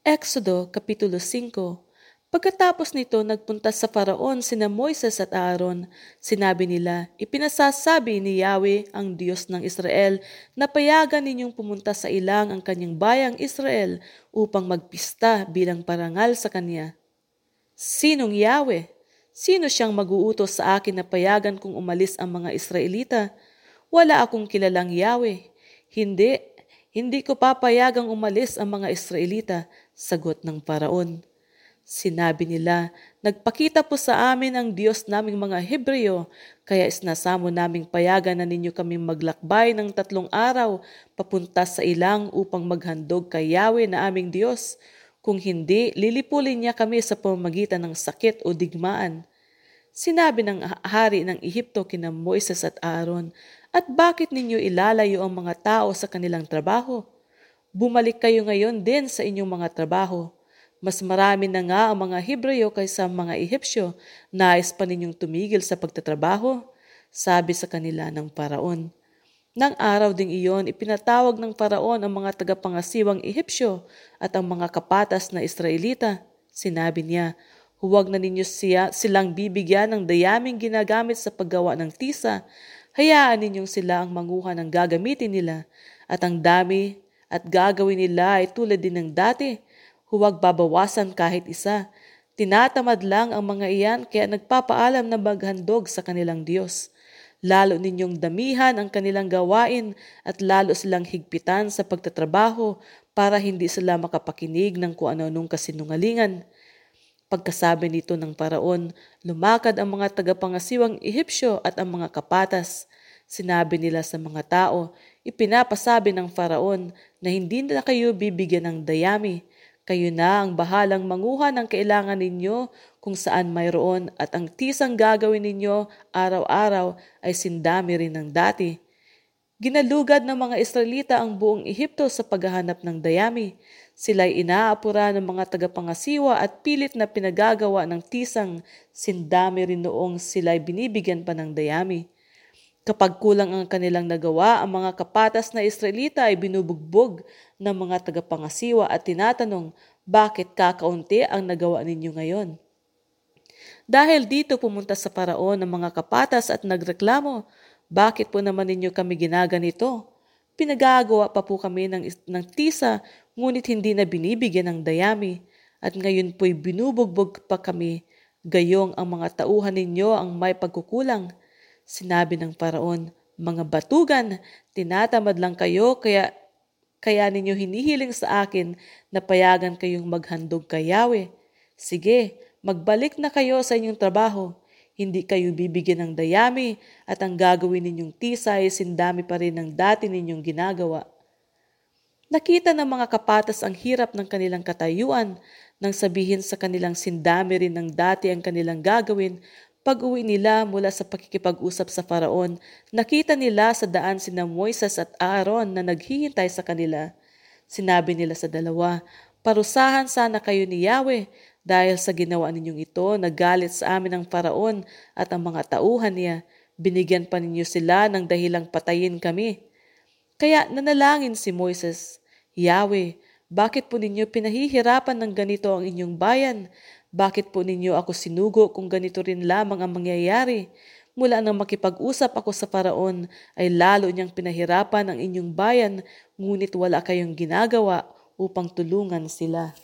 Exodo Kapitulo 5 Pagkatapos nito, nagpunta sa Faraon sina Moises at Aaron. Sinabi nila, Ipinasasabi ni Yahweh, ang Diyos ng Israel, na payagan ninyong pumunta sa ilang ang kanyang bayang Israel upang magpista bilang parangal sa kanya. Sinong Yahweh? Sino siyang mag-uutos sa akin na payagan kung umalis ang mga Israelita? Wala akong kilalang Yahweh. Hindi, hindi ko papayagang umalis ang mga Israelita, sagot ng Paraon. Sinabi nila, Nagpakita po sa amin ang Diyos naming mga Hebreo, kaya isnasamo naming payagan na ninyo kaming maglakbay ng tatlong araw papunta sa ilang upang maghandog kay Yahweh na aming Diyos. Kung hindi, lilipulin niya kami sa pamamagitan ng sakit o digmaan. Sinabi ng hari ng Ehipto kina Moises at Aaron, At bakit ninyo ilalayo ang mga tao sa kanilang trabaho? Bumalik kayo ngayon din sa inyong mga trabaho mas marami na nga ang mga Hebreo kaysa mga Ehipsyo. Nais pa ninyong tumigil sa pagtatrabaho? Sabi sa kanila ng paraon. Nang araw ding iyon, ipinatawag ng paraon ang mga tagapangasiwang Ehipsyo at ang mga kapatas na Israelita. Sinabi niya, huwag na ninyo siya, silang bibigyan ng dayaming ginagamit sa paggawa ng tisa. Hayaan ninyong sila ang manguha ng gagamitin nila at ang dami at gagawin nila ay tulad din ng dati Huwag babawasan kahit isa. Tinatamad lang ang mga iyan kaya nagpapaalam na maghandog sa kanilang Diyos. Lalo ninyong damihan ang kanilang gawain at lalo silang higpitan sa pagtatrabaho para hindi sila makapakinig ng kung ano-anong kasinungalingan. Pagkasabi nito ng paraon, lumakad ang mga tagapangasiwang Ehipsyo at ang mga kapatas. Sinabi nila sa mga tao, ipinapasabi ng faraon na hindi na kayo bibigyan ng dayami kayo na ang bahalang manguha ng kailangan ninyo kung saan mayroon at ang tisang gagawin ninyo araw-araw ay sindami rin ng dati. Ginalugad ng mga Israelita ang buong Ehipto sa paghahanap ng dayami. Sila'y inaapura ng mga tagapangasiwa at pilit na pinagagawa ng tisang sindami rin noong sila'y binibigyan pa ng dayami. Kapag kulang ang kanilang nagawa, ang mga kapatas na Israelita ay binubugbog ng mga tagapangasiwa at tinatanong, bakit kakaunti ang nagawa ninyo ngayon? Dahil dito pumunta sa paraon ang mga kapatas at nagreklamo, bakit po naman ninyo kami ginaganito? Pinagagawa pa po kami ng, ng tisa, ngunit hindi na binibigyan ng dayami, at ngayon po'y binubugbog pa kami, gayong ang mga tauhan ninyo ang may pagkukulang. Sinabi ng paraon, mga batugan, tinatamad lang kayo kaya kaya ninyo hinihiling sa akin na payagan kayong maghandog kay Yahweh. Sige, magbalik na kayo sa inyong trabaho. Hindi kayo bibigyan ng dayami at ang gagawin ninyong tisa ay sindami pa rin ng dati ninyong ginagawa. Nakita ng mga kapatas ang hirap ng kanilang katayuan nang sabihin sa kanilang sindami rin ng dati ang kanilang gagawin pag-uwi nila mula sa pakikipag-usap sa Faraon, nakita nila sa daan sina Moises at Aaron na naghihintay sa kanila. Sinabi nila sa dalawa, Parusahan sana kayo ni Yahweh dahil sa ginawa ninyong ito, nagalit sa amin ang Faraon at ang mga tauhan niya. Binigyan pa ninyo sila ng dahilang patayin kami. Kaya nanalangin si Moises, Yahweh, bakit po ninyo pinahihirapan ng ganito ang inyong bayan? Bakit po ninyo ako sinugo kung ganito rin lamang ang mangyayari? Mula nang makipag-usap ako sa paraon ay lalo niyang pinahirapan ang inyong bayan ngunit wala kayong ginagawa upang tulungan sila.